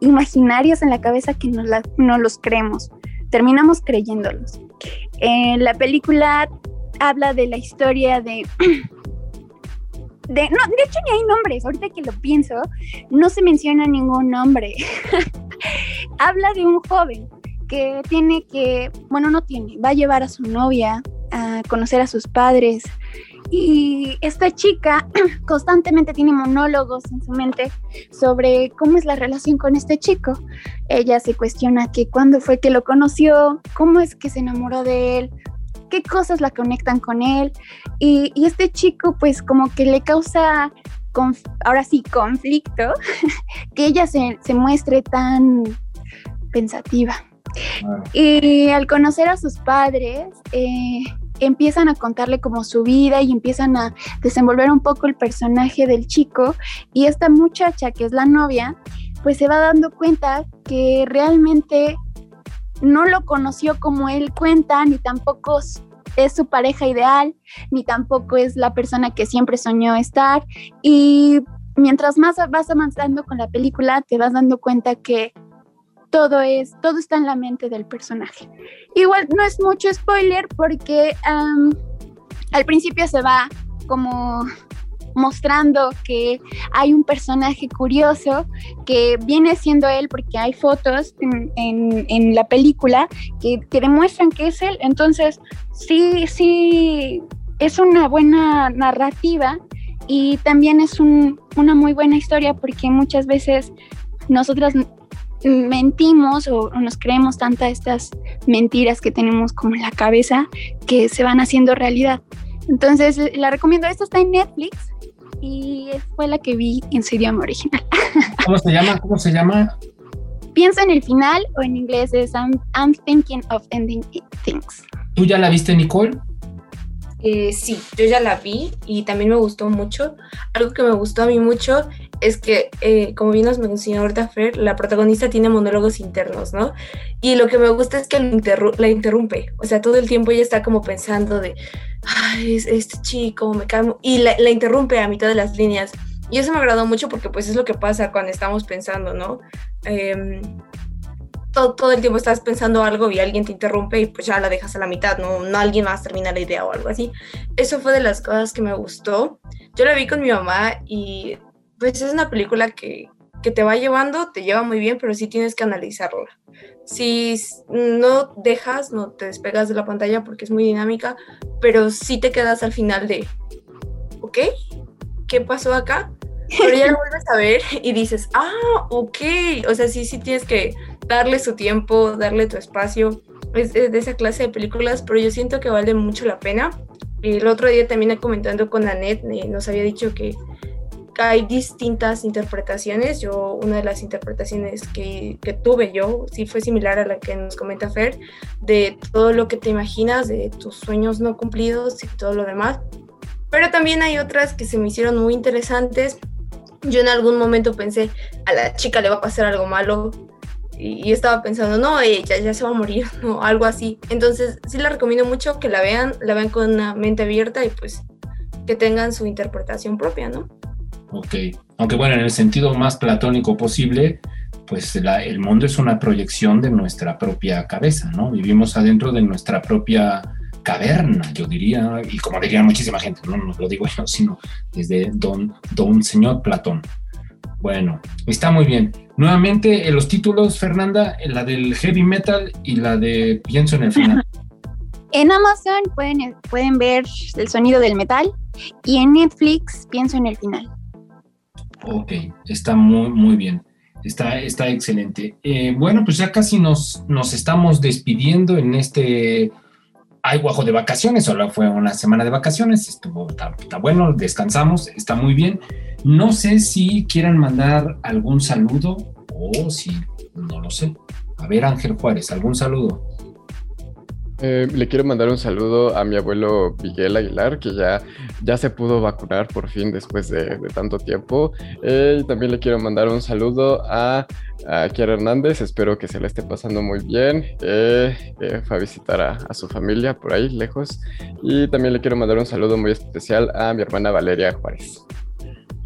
imaginarios en la cabeza que no, los creemos, terminamos creyéndolos. la película habla de la historia de... *clears throat* De, no, de hecho ni hay nombres, ahorita que lo pienso, no se menciona ningún nombre. *laughs* habla de un joven que tiene que, bueno, no tiene, va a llevar a su novia a conocer a sus padres, y esta chica *clears throat* constantemente tiene monólogos en su mente sobre cómo es la relación con este chico. Ella se cuestiona que cuándo fue que lo conoció, cómo es que se enamoró de él, qué cosas la conectan con él. Y, este chico pues como que le causa, ahora sí, conflicto, *laughs* que ella se, se muestre tan pensativa. Y al conocer a sus padres, eh, empiezan a contarle como su vida y empiezan a desenvolver un poco el personaje del chico y esta muchacha que es la novia, pues se va dando cuenta que realmente no lo conoció como él cuenta, ni tampoco es su pareja ideal, ni tampoco es la persona que siempre soñó estar. Y mientras más vas avanzando con la película, te vas dando cuenta que todo es, todo está en la mente del personaje. Igual no es mucho spoiler porque al principio se va como mostrando que hay un personaje curioso que viene siendo él porque hay fotos en, la película que, demuestran que es él. Entonces, sí, sí, es una buena narrativa y también es una muy buena historia porque muchas veces nosotras mentimos o, nos creemos tantas estas mentiras que tenemos como en la cabeza que se van haciendo realidad. Entonces, la recomiendo. Esta está en Netflix y fue la que vi en su idioma original. *laughs* ¿Cómo se llama? ¿Cómo se llama? Piensa en el final o en inglés es I'm, thinking of ending things. ¿Tú ya la viste, Nicole? Eh, sí, yo ya la vi y también me gustó mucho. Algo que me gustó a mí mucho es que, eh, como bien nos mencionó ahorita Fer, la protagonista tiene monólogos internos, ¿no? Y lo que me gusta es que la interrumpe, o sea, todo el tiempo ella está como pensando de, ay, este chico, me calmo, y la, interrumpe a mitad de las líneas. Y eso me agradó mucho porque pues es lo que pasa cuando estamos pensando, ¿no? Em, todo, todo, el tiempo estás pensando algo y alguien te interrumpe y pues ya la dejas a la mitad, ¿no? No alguien más termina la idea o algo así. Eso fue de las cosas que me gustó. Yo la vi con mi mamá y pues es una película que, te va llevando, te lleva muy bien, pero sí tienes que analizarla. Si no dejas, no te despegas de la pantalla porque es muy dinámica, pero sí te quedas al final de, ¿ok? ¿Qué pasó acá? Pero ya lo *laughs* vuelves a ver y dices, ah, ok. O sea, sí, sí tienes que darle su tiempo, darle tu espacio. Es de, esa clase de películas, pero yo siento que vale mucho la pena. El otro día también comentando con Annette, eh, nos había dicho que hay distintas interpretaciones. Yo, una de las interpretaciones que, tuve yo, sí fue similar a la que nos comenta Fer, de todo lo que te imaginas, de tus sueños no cumplidos y todo lo demás. Pero también hay otras que se me hicieron muy interesantes. Yo en algún momento pensé, a la chica le va a pasar algo malo. Y, estaba pensando, no, ella ya se va a morir, *laughs* o algo así. Entonces, sí la recomiendo mucho que la vean, la vean con una mente abierta y pues que tengan su interpretación propia, ¿no? Ok, aunque bueno, en el sentido más platónico posible, pues el mundo es una proyección de nuestra propia cabeza, ¿no? Vivimos adentro de nuestra propia caverna, yo diría, y como diría muchísima gente, no, no lo digo yo, sino desde don, don señor Platón. Bueno, está muy bien. Nuevamente, los títulos, Fernanda, la del heavy metal y la de pienso en el final. *laughs* En Amazon pueden, pueden ver el sonido del metal y en Netflix pienso en el final. Ok, está muy, muy bien. Está, está excelente. Eh, bueno, pues ya casi nos, nos estamos despidiendo en este hay guajo de vacaciones, solo fue una semana de vacaciones, estuvo, está, bueno, descansamos, está muy bien. No sé si quieran mandar algún saludo o si, no lo sé. A ver, Ángel Juárez, algún saludo. Eh, le quiero mandar un saludo a mi abuelo Miguel Aguilar, que ya, ya se pudo vacunar por fin después de, tanto tiempo. Eh, y también le quiero mandar un saludo a, a Kiara Hernández, espero que se le esté pasando muy bien. Eh, fue a visitar a, a, su familia por ahí, lejos. Y también le quiero mandar un saludo muy especial a mi hermana Valeria Juárez.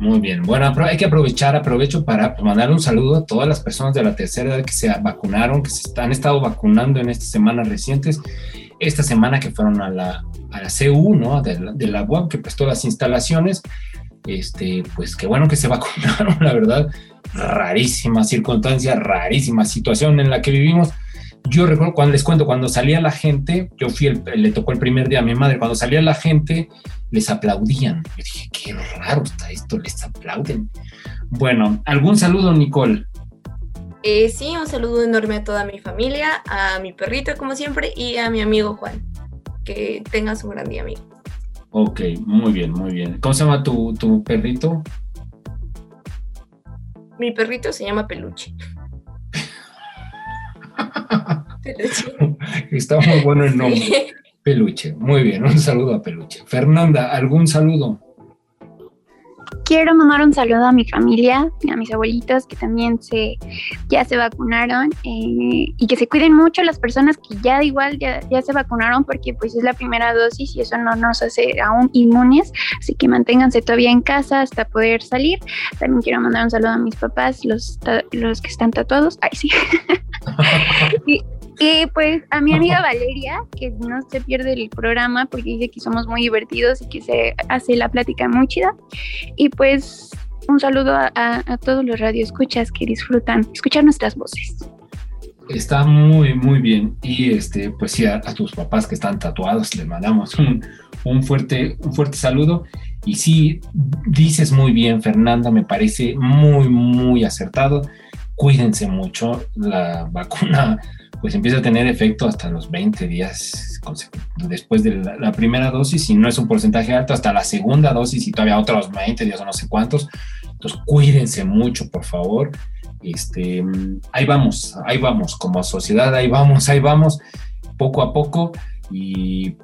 Muy bien. Bueno, hay que aprovechar, aprovecho para mandar un saludo a todas las personas de la tercera edad que se vacunaron, que se han estado vacunando en estas semanas recientes. Esta semana que fueron a la, a la CU, ¿no? De la, de la UAM, que prestó las instalaciones. Este, pues qué bueno que se *laughs* vacunaron, la verdad. Rarísima circunstancia, rarísima situación en la que vivimos. Yo recuerdo cuando les cuento, cuando salía la gente, yo fui, el, le tocó el primer día a mi madre, cuando salía la gente, les aplaudían. Yo dije, qué raro está esto, les aplauden. Bueno, ¿algún saludo, Nicole? Eh, sí, un saludo enorme a toda mi familia, a mi perrito, como siempre, y a mi amigo Juan. Que tengas un gran día, amigo. Ok, muy bien, muy bien. ¿Cómo se llama tu, tu perrito? Mi perrito se llama Peluche. *laughs* Peluche. *laughs* Está muy bueno el nombre. Peluche, muy bien, un saludo a Peluche. Fernanda, ¿algún saludo? Quiero mandar un saludo a mi familia, a mis abuelitos que también se, ya se vacunaron eh, y que se cuiden mucho las personas que ya igual ya, ya, se vacunaron porque pues es la primera dosis y eso no nos hace aún inmunes, así que manténganse todavía en casa hasta poder salir. También quiero mandar un saludo a mis papás, los, los que están tatuados, ay sí. *laughs* *laughs* y, y pues a mi amiga Valeria, que no se pierde el programa porque dice que somos muy divertidos y que se hace la plática muy chida. Y pues un saludo a, todos los radioescuchas que disfrutan escuchar nuestras voces. Está muy, muy bien. Y este, pues sí, a, tus papás que están tatuados, les mandamos un, un, fuerte, un fuerte saludo. Y sí, dices muy bien, Fernanda, me parece muy, muy acertado. Cuídense mucho. La vacuna pues empieza a tener efecto hasta los 20 días después de la, primera dosis, y no es un porcentaje alto, hasta la segunda dosis y todavía otros 20 días o no sé cuántos. Entonces, cuídense mucho, por favor. Este, ahí vamos, ahí vamos, como sociedad, ahí vamos, ahí vamos, poco a poco. Y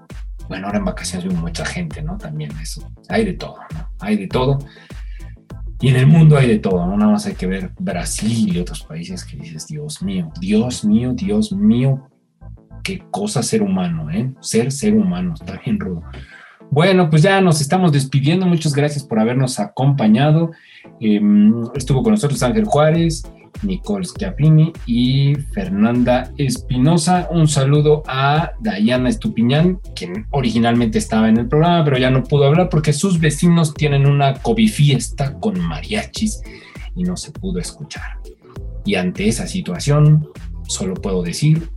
bueno, ahora en vacaciones veo mucha gente, ¿no? También eso, hay de todo, ¿no? Hay de todo. Y en el mundo hay de todo, ¿no? Nada más hay que ver Brasil y otros países que dices, Dios mío, Dios mío, Dios mío, qué cosa ser humano, ¿eh? Ser ser humano, está bien rudo. Bueno, pues ya nos estamos despidiendo. Muchas gracias por habernos acompañado. Em, estuvo con nosotros Ángel Juárez, Nicole Schiappini y Fernanda Espinosa. Un saludo a Dayana Estupiñán, quien originalmente estaba en el programa, pero ya no pudo hablar porque sus vecinos tienen una fiesta con mariachis y no se pudo escuchar. Y ante esa situación, solo puedo decir,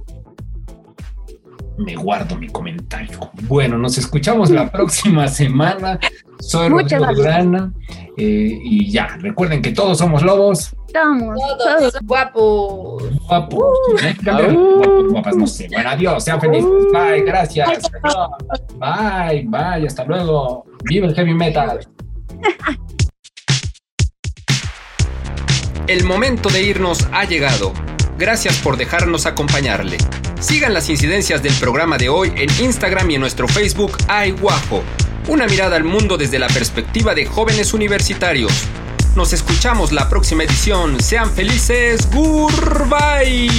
me guardo mi comentario. Bueno, nos escuchamos la próxima semana. Soy Rodrigo Grana eh, y ya, recuerden que todos somos lobos. Somos todos, guapos. Guapos. Uh, guapas, no sé. Bueno, adiós, sean felices. Bye, gracias. Bye, bye, hasta luego. Viva el heavy metal. El momento de irnos ha llegado. Gracias por dejarnos acompañarle. Sigan las incidencias del programa de hoy en Instagram y en nuestro Facebook Guajo. Una mirada al mundo desde la perspectiva de jóvenes universitarios. Nos escuchamos la próxima edición. Sean felices. Goodbye.